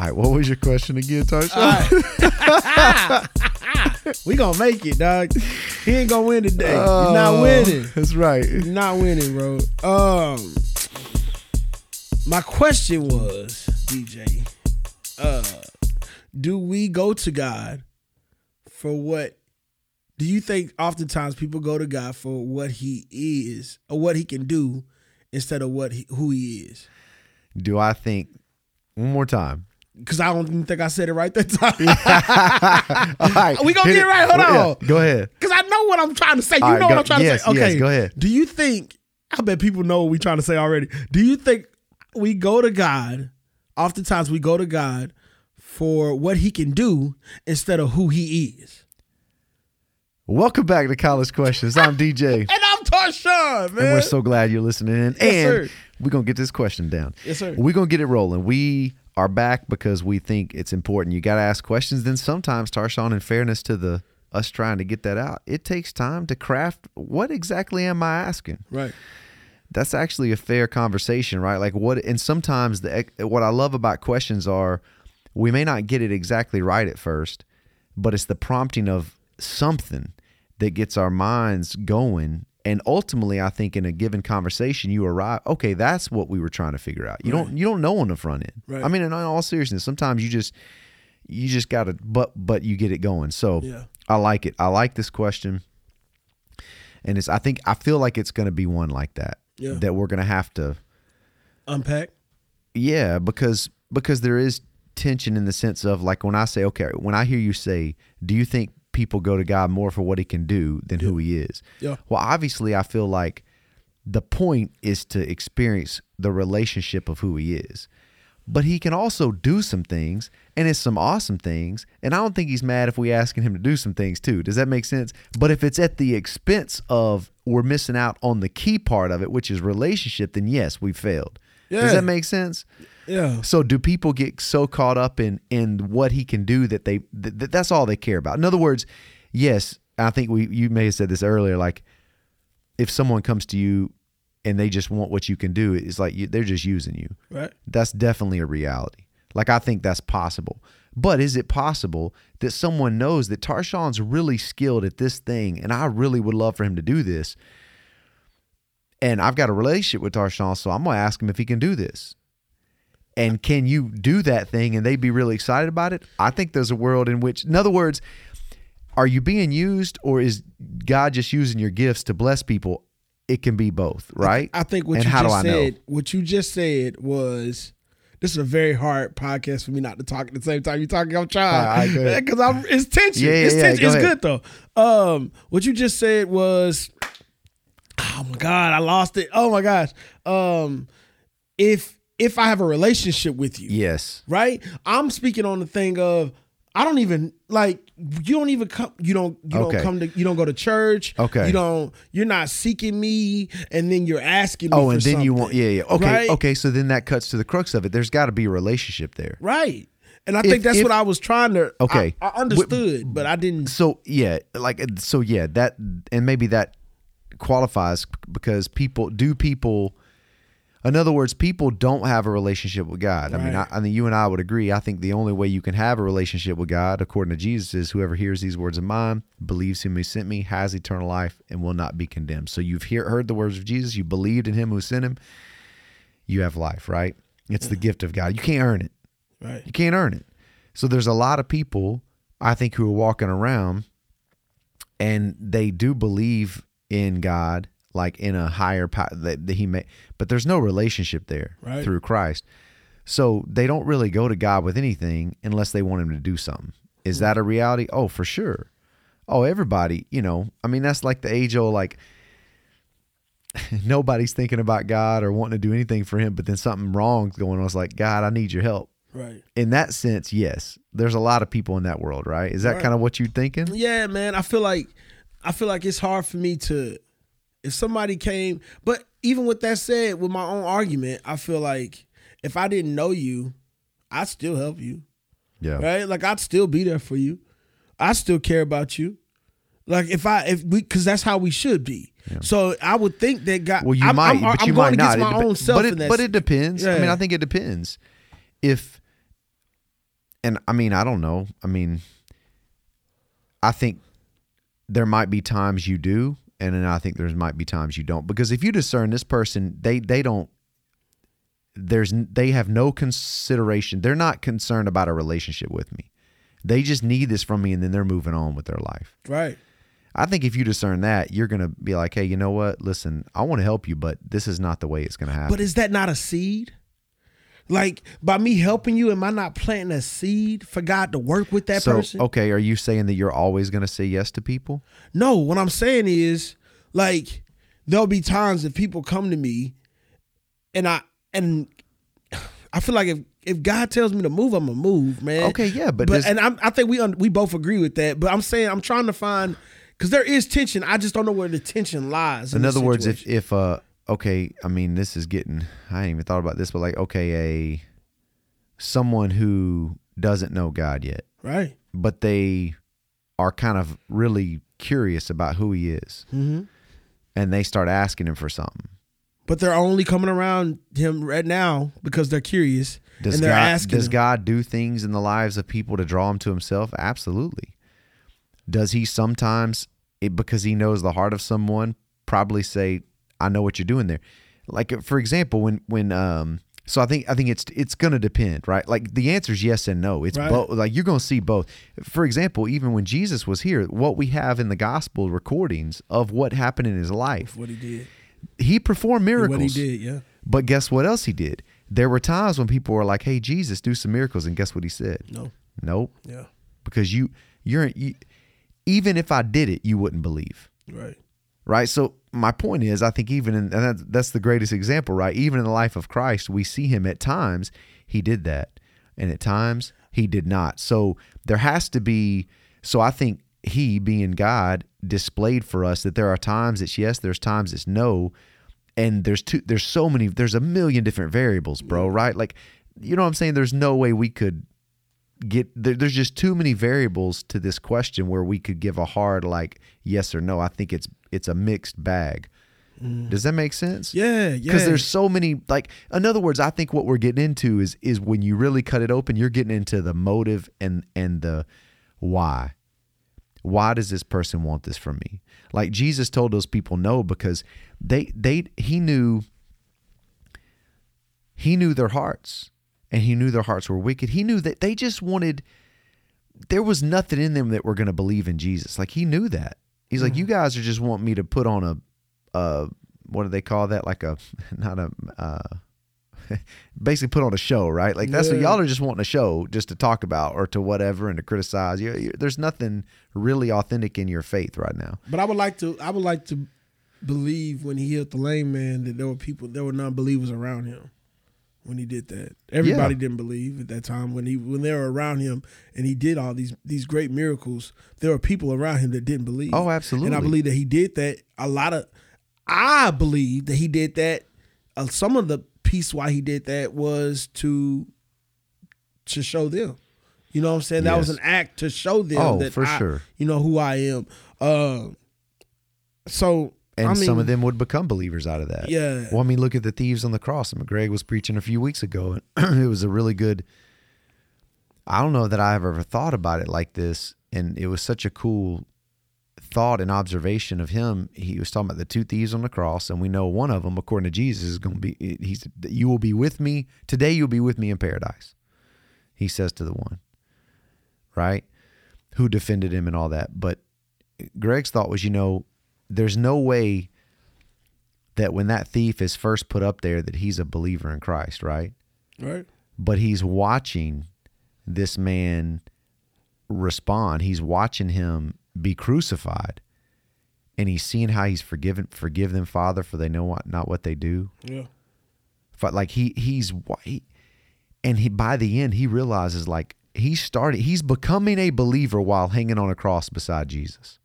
All right, what was your question again, Tarshawn? we gonna make it, dog. He ain't gonna win today. He's Oh, not winning. That's right. He's not winning, bro. Um, my question was, DJ, uh, do we go to God for what? Do you think oftentimes people go to God for what He is or what He can do instead of what he, who He is? Do I think one more time? Because I don't even think I said it right that time. All right, We gonna hit get it right. Hold Yeah, on. Go ahead. Because I know what I'm trying to say. You right, know go- what I'm trying yes, to say. yes, Okay, go ahead. Do you think? I bet people know what we're trying to say already. Do you think we go to God? Oftentimes, we go to God for what He can do instead of who He is. Welcome back to College Questions. I'm DJ, And I'm Tarshawn, man. and we're so glad you're listening in. Yes, and sir. we're gonna get this question down. Yes, sir. We're gonna get it rolling. We are back because we think it's important. You got to ask questions. Then sometimes, Tarshawn, in fairness to the us trying to get that out, it takes time to craft. What exactly am I asking? right. that's actually a fair conversation, right? Like what, and sometimes the what I love about questions are we may not get it exactly right at first, but it's the prompting of something that gets our minds going. And ultimately, I think in a given conversation, you arrive. Okay, that's what we were trying to figure out. You don't you don't know on the front end. Right. I mean, in all seriousness, sometimes you just you just gotta but but you get it going. So Yeah. I like it. I like this question and it's I think I feel like it's going to be one like that Yeah. that we're going to have to Unpack. yeah because because there is tension in the sense of like when I say okay when I hear you say do you think people go to God more for what he can do than who he is. Yeah. well obviously I feel like the point is to experience the relationship of who he is. But he can also do some things and it's some awesome things and i don't think he's mad if we asking him to do some things too. Does that make sense? But if it's at the expense of we're missing out on the key part of it which is relationship then yes we failed Yeah. does that make sense Yeah. so do people get so caught up in in what he can do that they that that's all they care about in other words yes i think we you may have said this earlier like if someone comes to you and they just want what you can do it's like you, they're just using you Right. that's definitely a reality. Like I think that's possible. But is it possible that someone knows that Tarshawn's really skilled at this thing and I really would love for him to do this? And I've got a relationship with Tarshawn, so I'm going to ask him if he can do this. And can you do that thing and they'd be really excited about it? I think there's a world in which, in other words, are you being used or is God just using your gifts to bless people? It can be both, right? I think what and you how just do I know? said, what you just said was, this is a very hard podcast for me not to talk at the same time you're talking. I'm trying because I'm it's tension. Yeah, yeah, it's yeah, tension. go It's ahead. good though. Um, what you just said was, oh my god, I lost it. Oh my gosh. Um, if if I have a relationship with you, Yes. right? I'm speaking on the thing of I don't even like you don't even come you don't you Okay. don't come to you don't go to church. Okay. You don't you're not seeking me and then you're asking me Oh, and then you want, yeah, yeah. Okay, right? okay. So then that cuts to the crux of it. There's got to be a relationship there. Right. And I If- think that's if- what I was trying to Okay. I, I understood, but I didn't So yeah, like so yeah, that and maybe that qualifies because people do people. In other words, people don't have a relationship with God. I mean, I, I mean, you and I would agree. I think the only way you can have a relationship with God, according to Jesus, is whoever hears these words of mine, believes Him who sent me, has eternal life, and will not be condemned. So you've hear, heard the words of Jesus. You believed in Him who sent Him. You have life, right? It's the gift of God. You can't earn it. right. You can't earn it. So there's a lot of people I think who are walking around and they do believe in God, like in a higher power that, that He may, but there's no relationship there Right. through Christ. So they don't really go to God with anything unless they want Him to do something. Is mm. that a reality? Oh, for sure. Oh, everybody, you know, I mean, that's like the age old, like, nobody's thinking about God or wanting to do anything for Him, but then something wrong's going on. It's like, God, I need your help Right. in that sense, yes, there's a lot of people in that world, right? Is that Right. kind of what you're thinking? Yeah, man. I feel like I feel like it's hard for me to if somebody came but even with that said, with my own argument, I feel like if I didn't know you, I'd still help you. Yeah. right? Like I'd still be there for you. I still care about you. Like if I if we because that's how we should be. So I would think that God. Well, you I'm, might, I'm, but I'm you going might not. my It own self. but it, but it depends. I mean, I think it depends. If and I mean, I don't know. I mean, I think there might be times you do, and then I think there might be times you don't. Because if you discern this person, they they don't. There's they have no consideration. They're not concerned about a relationship with me. They just need this from me, and then they're moving on with their life. Right. I think if you discern that, you're gonna be like, hey, you know what? Listen, I want to help you, but this is not the way it's gonna happen. But is that not a seed? Like by me helping you, am I not planting a seed for God to work with that so, person? okay, are you saying that you're always gonna say yes to people? No, what I'm saying is like there'll be times that people come to me and I and I feel like if if God tells me to move, I'm gonna move, man. Okay, yeah, but but and I'm, I think we un, we both agree with that. But I'm saying I'm trying to find because there is tension. I just don't know where the tension lies. In this other words, if if uh okay, I mean this is getting I ain't even thought about this, but like okay, a someone who doesn't know God yet, right, but they are kind of really curious about who he is. hmm And they start asking him for something. but they're only coming around him right now because they're curious Does and they're God asking. does him. God do things in the lives of people to draw them to himself? Absolutely. Does he sometimes it, because he knows the heart of someone probably say, I know what you're doing there. Like for example, when when um so I think I think it's it's gonna depend, right? Like the answer is yes and no. It's Right. both like you're gonna see both. For example, even when Jesus was here, what we have in the gospel recordings of what happened in his life, what he did, he performed miracles. what he did, yeah, But guess what else he did? There were times when people were like, "Hey, Jesus, do some miracles," and guess what he said? no, Nope, yeah, because you, you're, you, even if I did it, you wouldn't believe, right, right? So my point is, I think even in and that's, that's the greatest example, right? Even in the life of Christ, we see him at times he did that, and at times he did not. So there has to be. So I think he, being God, displayed for us that there are times it's yes, there's times it's no, and there's two there's so many there's a million different variables bro right like you know what i'm saying there's no way we could get there, there's just too many variables to this question where we could give a hard like yes or no. I think it's it's a mixed bag. Mm. Does that make sense? Yeah, yeah. because there's so many like in other words i think what we're getting into is is when you really cut it open you're getting into the motive and and the why. Why does this person want this from me? Like jesus told those people no because they they he knew he knew their hearts and he knew their hearts were wicked. He knew that they just wanted there was nothing in them that were going to believe in jesus. Like he knew that. He's like you guys are just want me to put on a uh what do they call that? Like a not a uh basically put on a show right? Like that's what y'all are just wanting a show just to talk about or to whatever and to criticize. You, you there's nothing really authentic in your faith right now. But I would like to. I would like to believe when he healed the lame man that there were people, there were non-believers around him when he did that. Everybody Yeah. didn't believe at that time when he when they were around him and he did all these these great miracles. There were people around him that didn't believe. Oh, absolutely. And I believe that he did that. A lot of I believe that he did that. Uh, some of the piece why he did that was to to show them. You know what I'm saying? That was an act to show them Oh, that for I- sure. you know who I am. Uh, so and I mean, some of them would become believers out of that. Yeah. Well, I mean, look at the thieves on the cross. And Greg was preaching a few weeks ago, and it was a really good. I don't know that I have ever thought about it like this, and it was such a cool thought and observation of him. He was talking about the two thieves on the cross, and we know one of them, according to Jesus, is going to be. He's you will be with me today. You'll be with me in paradise. He says to the one, right, who defended him and all that. But Greg's thought was, you know, there's no way that when that thief is first put up there that he's a believer in Christ, right? right? But he's watching this man respond. He's watching him be crucified. And he's seeing how he's forgiven forgive them, Father, for they know what not what they do. Yeah. But like he he's he, and he by the end he realizes like he's starting he's becoming a believer while hanging on a cross beside Jesus.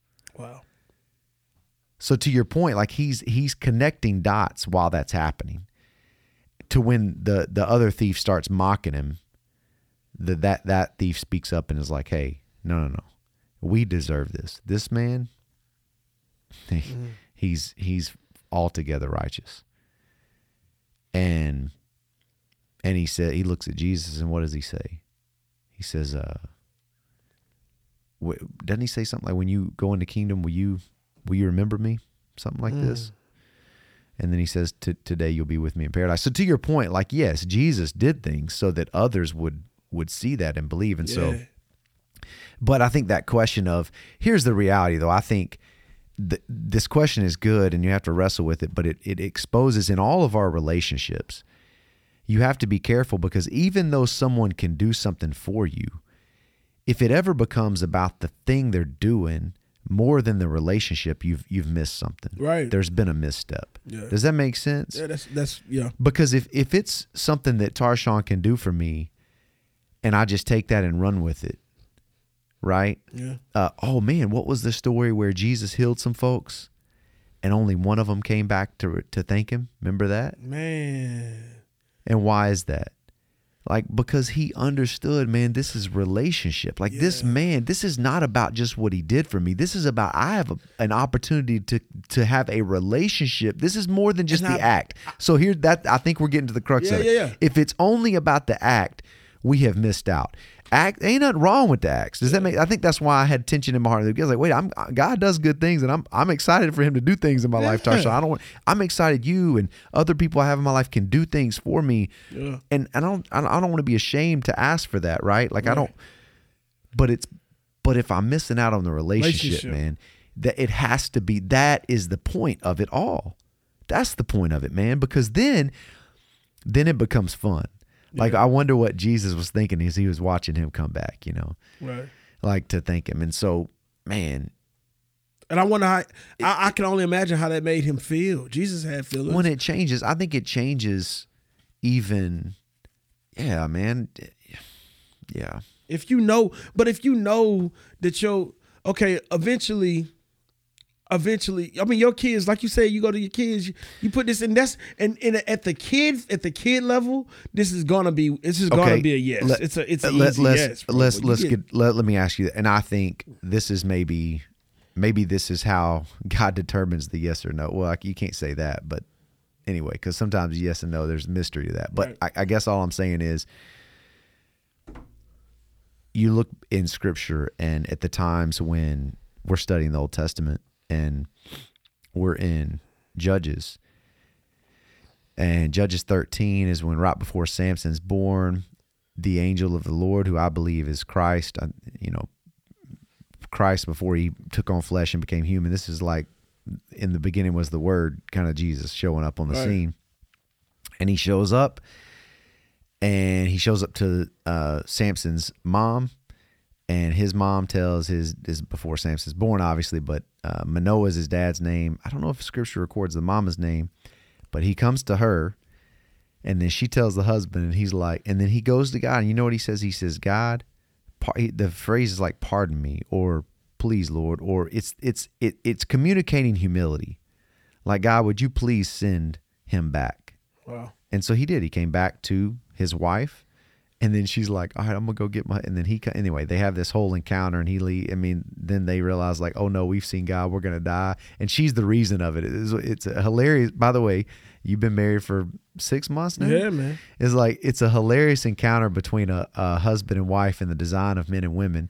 So to your point, like he's he's connecting dots while that's happening. To when the the other thief starts mocking him, the that that thief speaks up and is like, "Hey, no, no, no, we deserve this. This man, he's he's altogether righteous." And and he said he looks at Jesus and what does he say? He he says, uh, doesn't he say something like, "When you go into kingdom, will you will you remember me?" Something like this. Mm. And then he says, "Today you'll be with me in paradise." So to your point, like yes, Jesus did things so that others would would see that and believe, and so. But I think that question of here's the reality, though. I think th- this question is good, and you have to wrestle with it. But it it exposes in all of our relationships, you have to be careful because even though someone can do something for you, if it ever becomes about the thing they're doing more than the relationship, you've you've missed something. Right. There's been a misstep. Yeah. Does that make sense? Yeah, that's that's yeah. Because if if it's something that Tarshawn can do for me, and I just take that and run with it, right? Yeah. Uh, oh man, what was the story where Jesus healed some folks, and only one of them came back to to thank him? Remember that? Man. And why is that? Like because he understood, man, this is relationship. Like this man, this is not about just what he did for me. This is about I have a, an opportunity to to have a relationship. This is more than just And the I- act. So here that I think we're getting to the crux Yeah, of it. yeah, yeah. If it's only about the act, we have missed out. Act ain't nothing wrong with the acts. Does that make? I think that's why I had tension in my heart. I was like, wait, I'm God does good things, and I'm I'm excited for Him to do things in my life. Tarsha. I don't. want I'm excited you and other people I have in my life can do things for me, Yeah. and I don't I don't, I don't want to be ashamed to ask for that, right? Like I don't. But it's but if I'm missing out on the relationship, Relationship. man, that it has to be. That is the point of it all. That's the point of it, man. Because then, then it becomes fun. Like I wonder what Jesus was thinking as he was watching him come back. You know, Right. like to thank him. And so, man, And I wonder how I, I can only imagine how that made him feel. Jesus had feelings. when it changes, I think it changes. Even, yeah, man, yeah. if you know, but if you know that your okay, eventually, eventually, I mean, your kids, like you said, you go to your kids, you, you put this in. That's and, and at the kids, at the kid level, this is gonna be this is gonna be a yes. let- it's a it's an let, easy let's, yes. bro. Let's let's get- get, let, let me ask you, and I think this is maybe maybe this is how God determines the yes or no. Well, you can't say that, but anyway, because sometimes yes and no, there's mystery to that. But Right. I, I guess all I'm saying is, you look in Scripture, and at the times when we're studying the Old Testament, and we're in Judges. And Judges 13 is when right before Samson's born, the angel of the Lord, who I believe is Christ, uh, you know, Christ before he took on flesh and became human. This is like in the beginning was the word, kind of Jesus showing up on the Right. scene. And he shows up and he shows up to uh, Samson's mom and his mom tells his is before Samson's born, obviously, but uh, Manoah is his dad's name. I don't know if Scripture records the mama's name, but he comes to her, and then she tells the husband, and he's like, and then he goes to God, and you know what he says? He says, God, par- the phrase is like, "Pardon me," or "Please, Lord," or it's it's it, it's communicating humility, like God, would you please send him back? wow. And so he did. He came back to his wife, and then she's like, "All right, I'm gonna go get my." And then he anyway, they have this whole encounter, and he leave. I mean, then they realize like, "Oh no, we've seen God. We're gonna die," and she's the reason of it. It's, it's a hilarious. By the way, you've been married for six months now. Yeah, man. It's like it's a hilarious encounter between a, a husband and wife and the design of men and women,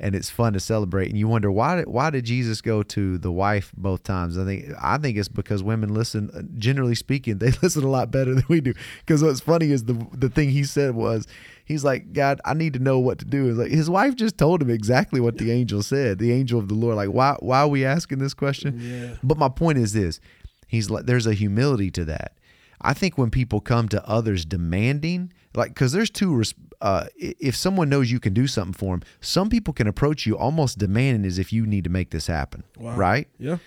and it's fun to celebrate. And you wonder why did why did Jesus go to the wife both times? I think I think it's because women listen. Uh, generally speaking, they listen a lot better than we do. Because what's funny is the the thing he said was. He's like, God, I need to know what to do. It's like his wife just told him exactly what the angel said. The angel of the Lord. Like, why why are we asking this question? Yeah. But my point is this: he's like, there's a humility to that. I think when people come to others demanding, like, because there's two. Uh, if someone knows you can do something for them, some people can approach you almost demanding as if you need to make this happen, Wow. right? Yeah.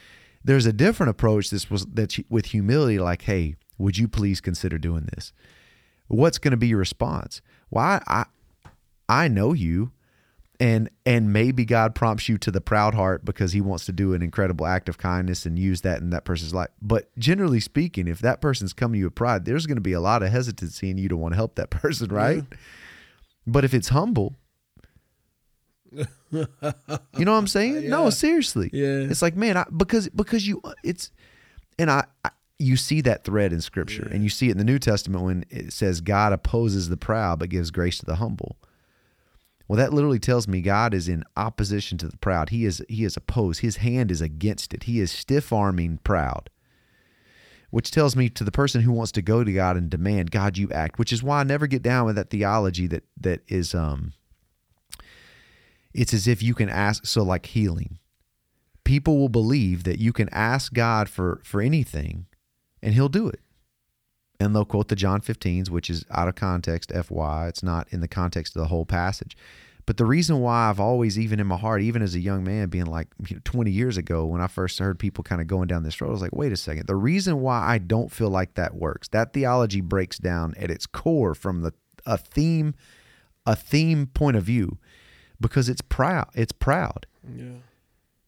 There's a different approach. This was that you- with humility, like, hey, would you please consider doing this? What's going to be your response? Why I I know you and and maybe God prompts you to the proud heart because he wants to do an incredible act of kindness and use that in that person's life. But generally speaking, if that person's coming to you with pride, there's going to be a lot of hesitancy in you to want to help that person, right? But if it's humble, you know what I'm saying? No, seriously. Yeah. It's like, man, I, because because you uh, it's and I, I you see that thread in scripture and you see it in the New Testament when it says God opposes the proud but gives grace to the humble. Well, that literally tells me God is in opposition to the proud. He is he is opposed. His hand is against it. He is stiff arming proud. Which tells me to the person who wants to go to God and demand, God, you act, which is why I never get down with that theology that that is um it's as if you can ask so like healing. People will believe that you can ask God for for anything and he'll do it and they'll quote the John 15s, which is out of context, FY. It's not in the context of the whole passage. But the reason why I've always, even in my heart, even as a young man, being like you know, 20 years ago, when I first heard people kind of going down this road, I was like, wait a second. The reason why I don't feel like that works, that theology breaks down at its core from the a theme, a theme point of view, because it's proud. It's proud. Yeah.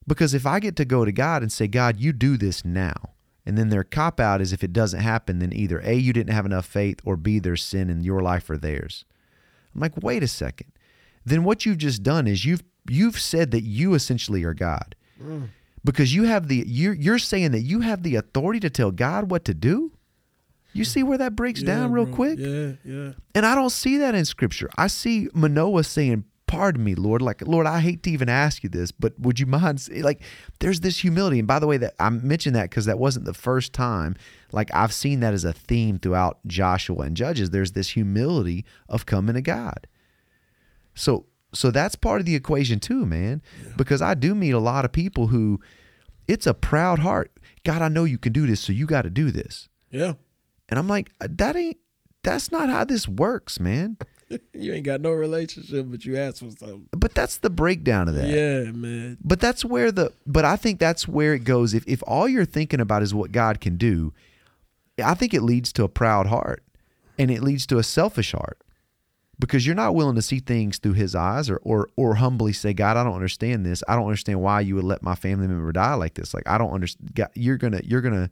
Because if I get to go to God and say, God, you do this now, and then their cop out is if it doesn't happen, then either A, you didn't have enough faith, or B, there's sin in your life or theirs. I'm like, wait a second. Then what you've just done is you've you've said that you essentially are God. Mm. Because you have the you're you're saying that you have the authority to tell God what to do. You see where that breaks Yeah, down real bro. quick? Yeah, yeah. And I don't see that in scripture. I see Manoah saying, Pardon me, Lord. Like, Lord, I hate to even ask you this, but would you mind? Like, there's this humility. And by the way, that I mentioned that because that wasn't the first time. Like, I've seen that as a theme throughout Joshua and Judges. There's this humility of coming to God. So, so that's part of the equation too, man. Because I do meet a lot of people who it's a proud heart. God, I know you can do this, so you got to do this. Yeah. And I'm like, that ain't, that's not how this works, man. You ain't got no relationship, but you asked for something. But that's the breakdown of that. Yeah, man. But that's where the but I think that's where it goes. If if all you're thinking about is what God can do, I think it leads to a proud heart and it leads to a selfish heart. Because you're not willing to see things through his eyes or or or humbly say, God, I don't understand this. I don't understand why you would let my family member die like this. Like I don't understand God, you're gonna you're gonna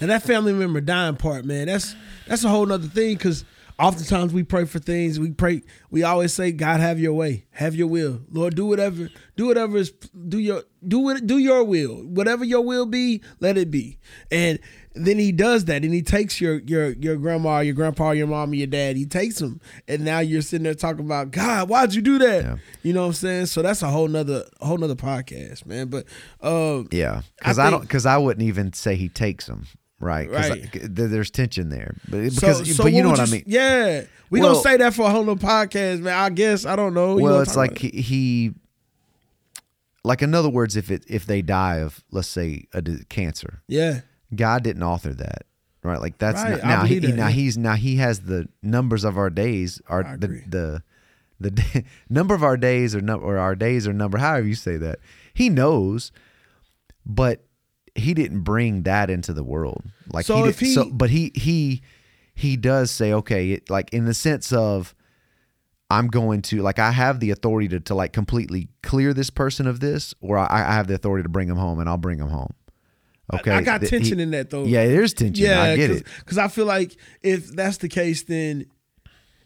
And that family member dying part, man, that's that's a whole nother thing because oftentimes we pray for things. We pray, we always say, God, have your way, have your will. Lord, do whatever, do whatever is do your do it, do your will. Whatever your will be, let it be. And then he does that and he takes your your your grandma, your grandpa, your mom, your dad, he takes them. And now you're sitting there talking about, God, why'd you do that? Yeah. You know what I'm saying? So that's a whole nother whole nother podcast, man. But um Yeah, because I, don't because I wouldn't even say he takes them right. I- Right. th- there's tension there, but because so but you know would I mean. Yeah, we Well- gonna say that for a whole nother podcast, man. I guess I don't know. You Well, wanna it's like he, he, like in other words, if it if they die of let's say a cancer, yeah, God didn't author that, right? Like that's Right, not, now he, that, now yeah. he's now he has the numbers of our days are the the the day, number of our days or num- or our days or number however you say that he knows, but he didn't bring that into the world. Like So he, did, he- so but he he he does say okay, it, like in the sense of I'm going to like I have the authority to, to like completely clear this person of this, or I, I have the authority to bring him home, and I'll bring him home. Okay, I got Th- tension he- in that though. Yeah, there's tension. yeah, I get cause, it. Because I feel like if that's the case, then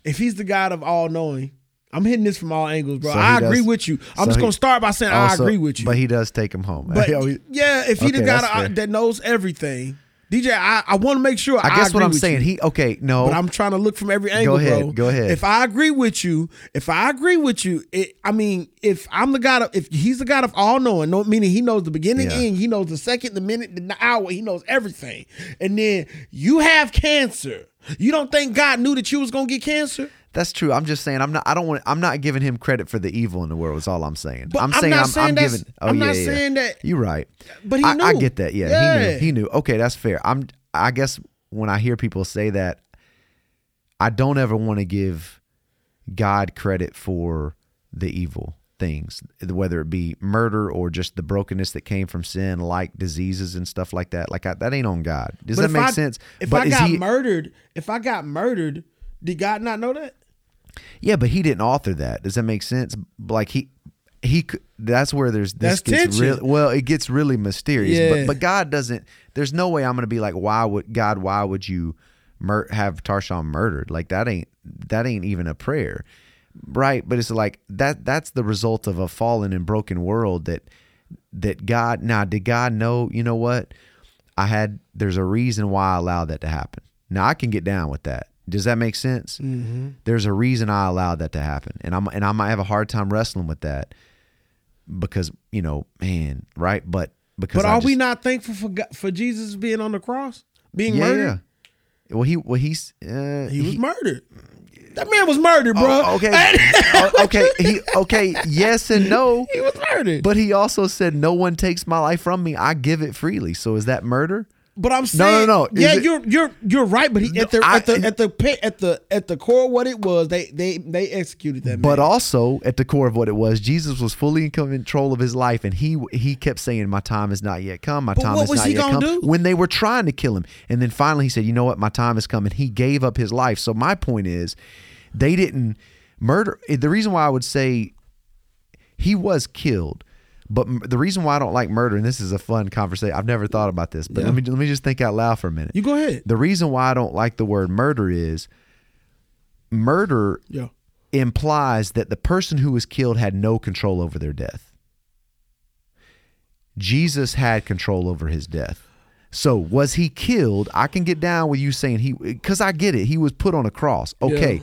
if he's the God of all knowing, I'm hitting this from all angles, bro. So I agree does- with you. I'm so just gonna start by saying I agree with you. but he does take him home. But yeah, if he the Okay, guy that, that knows everything, DJ, I, I want to make sure. I guess what I'm saying, you. he okay. No, But I'm trying to look from every angle, Go ahead, bro. go ahead. If I agree with you, if I agree with you, it, I mean, if I'm the God of, if he's the God of all knowing, no, meaning he knows the beginning, Yeah. end, he knows the second, the minute, the hour, he knows everything. And then you have cancer. You don't think God knew that you was gonna get cancer? That's true. I'm just saying. I'm not. I don't want. I'm not giving him credit for the evil in the world. Is all I'm saying. But I'm I'm saying. I'm, saying I'm giving. Oh I'm yeah, not yeah. saying that- You're right. But he I, I get that. Yeah, he knew. He knew. Okay, that's fair. I'm. I guess when I hear people say that, I don't ever want to give God credit for the evil things, whether it be murder or just the brokenness that came from sin, like diseases and stuff like that. Like I, that ain't on God. Does But that make I- sense? If but I got he? murdered, if I got murdered, did God not know that? Yeah, but he didn't author that. Does that make sense? Like he he could that's where there's this That's gets tension. real well, it gets really mysterious. Yeah. But but God doesn't there's no way I'm going to be like why would God why would you mur- have Tarshawn murdered? Like that ain't that ain't even a prayer. Right? But it's like that that's the result of a fallen and broken world that that God now did God know, you know what? I had there's a reason why I allowed that to happen. Now I can get down with that. Does that make sense? Mm-hmm. There's a reason I allowed that to happen, and I'm and I might have a hard time wrestling with that because you know, man, right? But because But are we not thankful for God, for Jesus being on the cross, being Yeah, murdered? yeah. Well, he well he's uh, He was murdered. That man was murdered, bro. Oh, okay, Oh, okay, he okay. Yes and no. he was murdered. But he also said, "No one takes my life from me. I give it freely." So is that murder? But I'm saying no, saying, no. Yeah, it- you're you're you're right. But he, at the I- at the at the pit at the at the core, what it was, they they they executed that. But man. also at the core of what it was, Jesus was fully in control of his life, and he he kept saying, "My time has not yet come. My But time was not he yet come." do? When they were trying to kill him, and then finally he said, "You know what? My time has come," and he gave up his life. So my point is, they didn't murder. The reason why I would say he was killed. But m- the reason why I don't like murder, and this is a fun conversation, I've never thought about this, but Yeah. let me let me just think out loud for a minute. you go ahead. The reason why I don't like the word murder is murder Yeah. implies that the person who was killed had no control over their death. Jesus had control over his death. So was he killed? I can get down with you saying he because I get it. He was put on a cross. Okay. Yeah.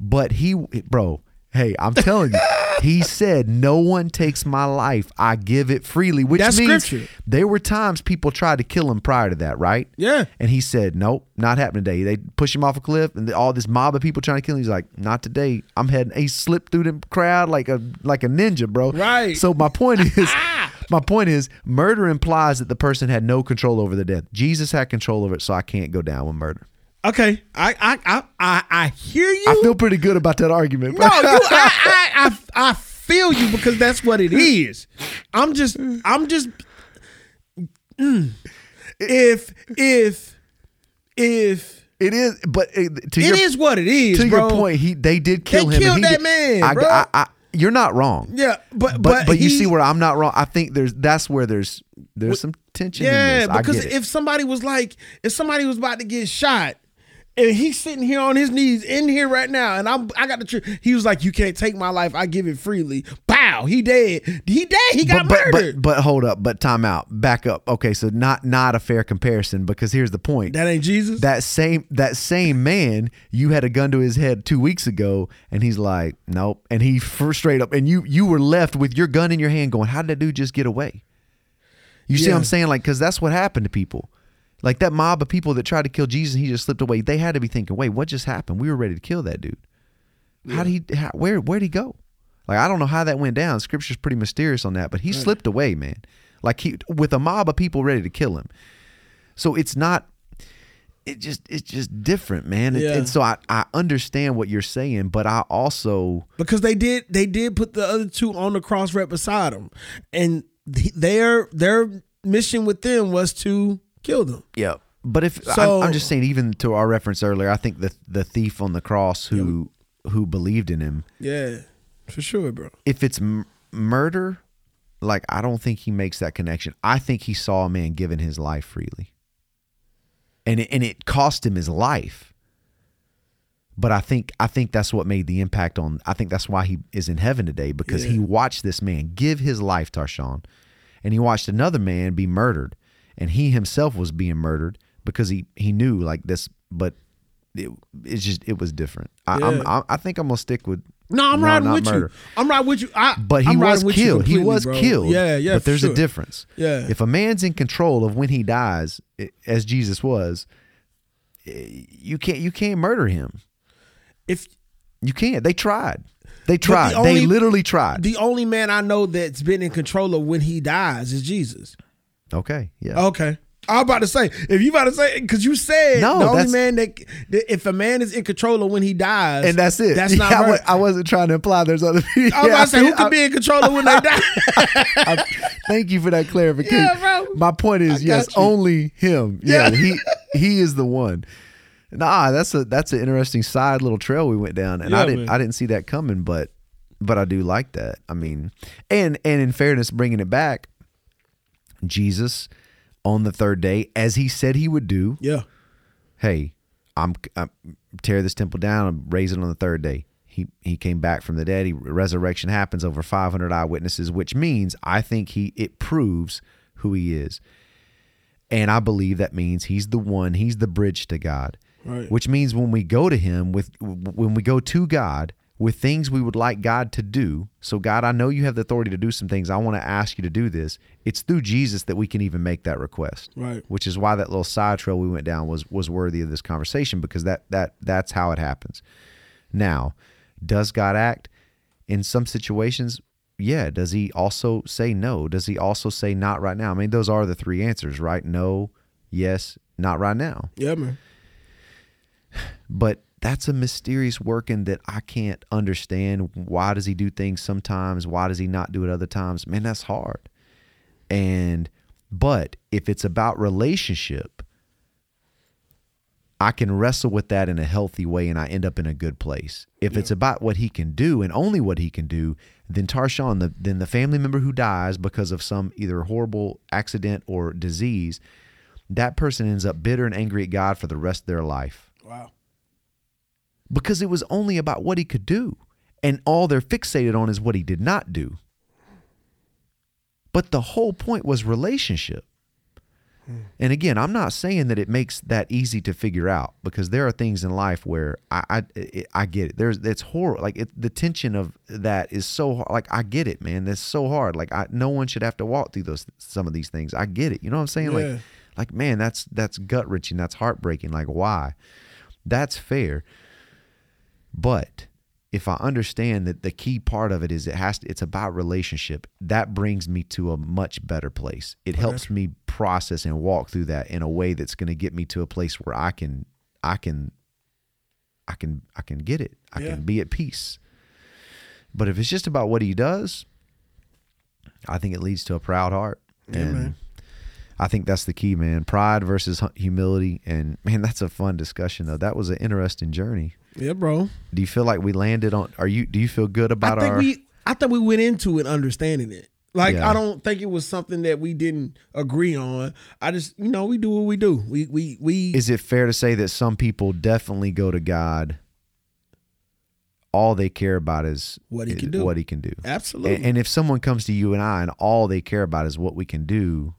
But he bro, hey, I'm telling you, he said, No one takes my life. I give it freely. Which That's means scripture. there were times people tried to kill him prior to that, right? Yeah. And he said, Nope, not happening today. They push him off a cliff and all this mob of people trying to kill him. He's like, Not today. I'm heading he slipped through the crowd like a like a ninja, bro. Right. So my point is ah. my point is murder implies that the person had no control over the death. Jesus had control over it, so I can't go down with murder. Okay. I I I I, hear you. I feel pretty good about that argument. bro. no, you, I, I I I feel you because that's what it is. I'm just I'm just Mm. if if if it is but it, to it your is what it is, to bro. your point, he they did kill They him. killed he that did- man, I, bro. I, I, you're not wrong. Yeah, but but but but, you see where I'm not wrong. I think there's that's where there's there's some tension. in Yeah, because if somebody was like, if somebody was about to get shot, and he's sitting here on his knees in here right now, and I'm I got the truth. He was like, "You can't take my life. I give it freely." Pow, he dead. He dead. He got but, but, murdered. but but hold up, but time out, back up. Okay, so not not a fair comparison because here's the point. that ain't Jesus. that same that same man, you had a gun to his head two weeks ago, and he's like, nope, and he first straight up, and you you were left with your gun in your hand, going, how did that dude just get away? You see what I'm saying? Like, because that's what happened to people. Like that mob of people that tried to kill Jesus, and he just slipped away. They had to be thinking, wait, what just happened? We were ready to kill that dude. How did he? How, where where'd he go? Like I don't know how that went down. Scripture's pretty mysterious on that, but he slipped away, man. Like he with a mob of people ready to kill him. So it's not. It just it's just different, man. And- Yeah. And so I I understand what you're saying, but I also because they did they did put the other two on the cross right beside him, and th- their their mission with them was to kill him. yeah. But if So- I'm, I'm just saying, even to our reference earlier, I think the the thief on the cross who who believed in him, Yeah, for sure, bro. if it's m- murder, like I don't think he makes that connection. I think he saw a man giving his life freely, and it, and it cost him his life. But I think I think that's what made the impact on. I think that's why he is in heaven today because he watched this man give his life, Tarshawn, and he watched another man be murdered, and he himself was being murdered because he he knew like this, but. It, it's just it was different. I, I'm, Yeah. I, I think I'm gonna stick with No, I'm no, riding with murder. you. I'm riding with you. I, But he I'm was killed. He was bro. killed. Yeah, yeah. But there's sure. a difference. Yeah. If a man's in control of when he dies, as Jesus was, you can't you can't murder him. If You can't. They tried. They tried. only- they literally tried. the only man I know that's been in control of when he dies is Jesus. Okay. Yeah. Okay. I'm about to say, if you about to say, because you said No, the only man that, that, if a man is in control of when he dies, and that's it. That's not Yeah, I, I wasn't trying to imply there's other people. I was about to say, who I- could be in control of when they die? I- thank you for that clarification. Yeah, bro. My point is, yes, you. only him. Yeah, Yeah. he he is the one. Nah, that's a that's an interesting side little trail we went down, and I didn't man. I didn't see that coming, but but I do like that. I mean, and and in fairness, bringing it back, Jesus on the third day, as he said he would do, yeah. hey, I'm, I'm tear this temple down and raise it on the third day. He he came back from the dead. He resurrection happens over 500 eyewitnesses, which means I think he it proves who he is, and I believe that means he's the one. He's the bridge to God. Right. which means when we go to him with when we go to God with things we would like God to do. So God, I know you have the authority to do some things. I want to ask you to do this. It's through Jesus that we can even make that request. Right. Which is why that little side trail we went down was was worthy of this conversation because that that that's how it happens. Now, does God act in some situations? Yeah. Does he also say no? Does he also say not right now? I mean, those are the three answers, right? No, yes, not right now Yeah, man. but that's a mysterious working that I can't understand. Why does he do things sometimes? Why does he not do it other times? Man, that's hard. And but if it's about relationship, I can wrestle with that in a healthy way and I end up in a good place. If it's about what he can do and only what he can do, then Tarshawn, the, then the family member who dies because of some either horrible accident or disease, that person ends up bitter and angry at God for the rest of their life Wow. Because it was only about what he could do. And all they're fixated on is what he did not do. But the whole point was relationship. Hmm. And again, I'm not saying that it makes that easy to figure out because there are things in life where I I, it- I get it. There's it's horrible. Like it, the tension of that is so hard. Like I get it, man. That's so hard. Like I, no one should have to walk through those some of these things. I get it. You know what I'm saying? Yeah. Like like man, that's that's gut wrenching. That's heartbreaking. Like why? That's fair. But if I understand that the key part of it is it has to, it's about relationship, that brings me to a much better place. It helps me process and walk through that in a way that's going to get me to a place where I can I can I can I can get it. I Yeah. can be at peace. But if it's just about what he does, I think it leads to a proud heart. Yeah, and man. I think that's the key, man. Pride versus humility. And man, that's a fun discussion though. That was an interesting journey. Yeah, bro. Do you feel like we landed on? Are you? Do you feel good about I think our? we I think we went into it understanding it. Like Yeah. I don't think it was something that we didn't agree on. I just you know we do what we do. We we we is it fair to say that some people definitely go to God? All they care about is What he is can do. What he can do. absolutely. And, and if someone comes to you and I, and all they care about is what we can do,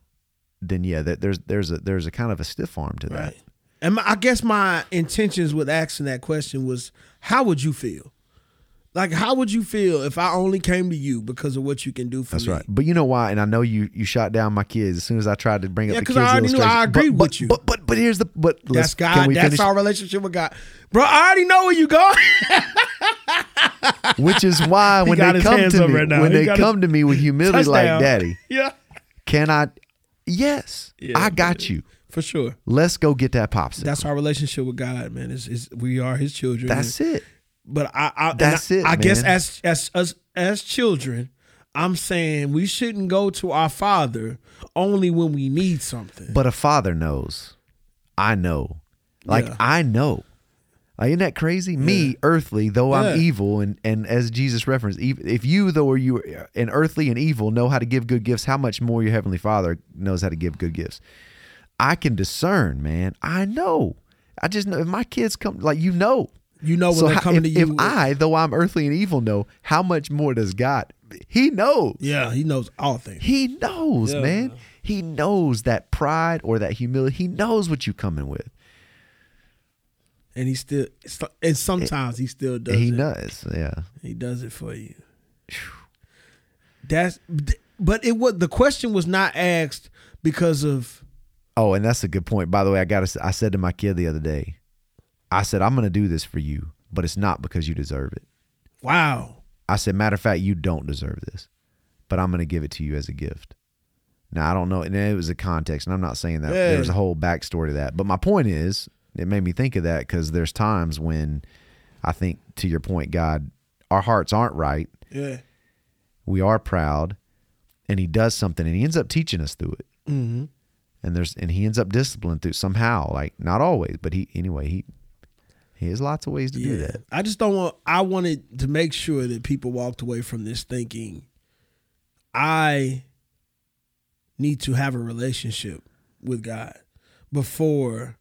then yeah, that there's there's a there's a kind of a stiff arm to that. Right. And my, I guess my intentions with asking that question was, how would you feel? Like, how would you feel if I only came to you because of what you can do for me? That's me? right. But you know why? And I know you you shot down my kids as soon as I tried to bring up Yeah, the kids. I already knew I agree but, with you. But but but here's the but That's can God. we That's finish? our relationship with God, bro. I already know where you going. Which is why when got they his come hands to up me right now. when He they got come to me with humility like Touchdown. daddy, yeah, can I? Yes, Yeah, I got you. For sure. Let's go get that popsicle. That's our relationship with God, man. Is is we are His children. That's it. But I, I That's I, it, I guess as as as as children, I'm saying we shouldn't go to our Father only when we need something. But a father knows. I know. Like Yeah. I know. Like, isn't that crazy? Me, earthly, though I'm evil, and and as Jesus referenced, if you though are you uh, an earthly and evil know how to give good gifts, how much more your heavenly Father knows how to give good gifts. I can discern, man. I know. I just know if my kids come, like you know. you know when So they're how- coming if, to you. if I, though I'm earthly and evil, know how much more does God? He knows. yeah, He knows all things. He knows, Yeah. man. He knows that pride or that humility. He knows what you're coming with. and he still and sometimes he still does he it. does. Yeah. He does it for you. That's but it was the question was not asked because of Oh, and that's a good point. By the way, I got I said to my kid the other day. I said I'm going to do this for you, but it's not because you deserve it. wow. I said matter of fact, you don't deserve this, but I'm going to give it to you as a gift. Now, I don't know, and it was a context, and I'm not saying that Yeah. there's a whole backstory to that. But my point is, it made me think of that because there's times when I think, to your point, God, our hearts aren't right. Yeah. we are proud and he does something and he ends up teaching us through it Mm-hmm. And there's and he ends up disciplined through somehow like not always but he anyway he he has lots of ways to do that I just don't want. I wanted to make sure that people walked away from this thinking, I need to have a relationship with God before,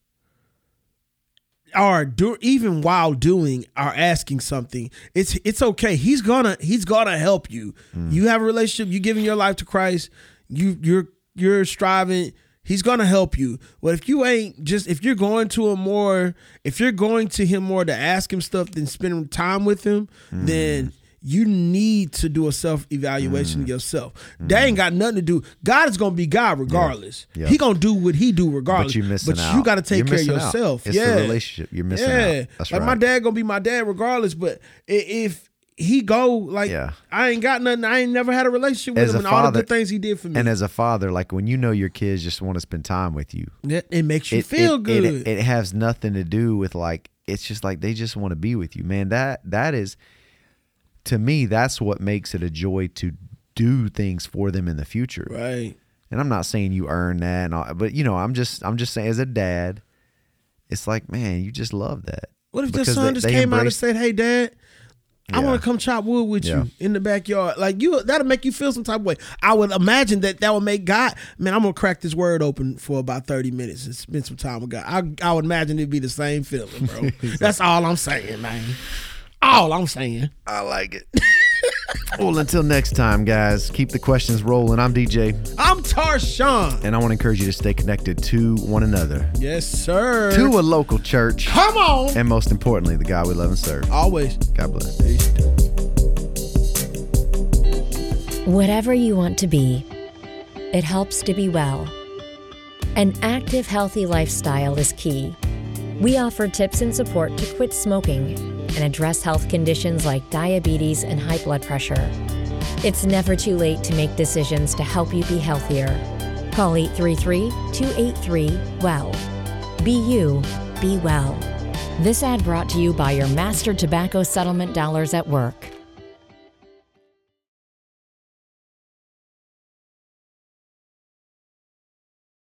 or do even while doing or asking something. It's it's okay. He's gonna he's gonna help you. Mm. You have a relationship. You're giving your life to Christ. You you're you're striving. He's gonna help you. But if you ain't just if you're going to him more, if you're going to him more to ask him stuff than spending time with him, Mm. then you need to do a self evaluation Mm. yourself. That ain't got nothing to do. God is gonna be God regardless. Yeah. He gonna do what he do regardless. But you missing But out. you got to take You're care of missing out. yourself. It's yeah, the relationship. You're missing yeah. out. That's like right. my dad gonna be my dad regardless. But if he go like Yeah. I ain't got nothing. I ain't never had a relationship with As him and all the good things he did for me. And as a father, like when you know your kids just want to spend time with you, it, it makes you it, feel it, good. It, it has nothing to do with like it's just like they just want to be with you, man. That that is to me that's what makes it a joy to do things for them in the future. right. And I'm not saying you earn that, and all, but you know, I'm just I'm just saying as a dad, it's like man, you just love that. What if your son they- just they came out and said, "Hey, Dad, I want to come chop wood with Yeah. you in the backyard"? Like you, that'll make you feel some type of way. I would imagine that that would make God. Man, I'm gonna crack this word open for about thirty minutes and spend some time with God. I, I would imagine it'd be the same feeling, bro. That's all I'm saying, man. All I'm saying. I like it. well, until next time, guys, keep the questions rolling. I'm DJ, I'm Tarshawn. and I want to encourage you to stay connected to one another, Yes, sir. to a local church, Come on. and most importantly, the God we love and serve. Always. God bless. Peace. Whatever you want to be, it helps to be well. An active, healthy lifestyle is key. We offer tips and support to quit smoking and address health conditions like diabetes and high blood pressure. It's never too late to make decisions to help you be healthier. Call 833 283 WELL. Be you, be well. This ad brought to you by your master tobacco settlement dollars at work.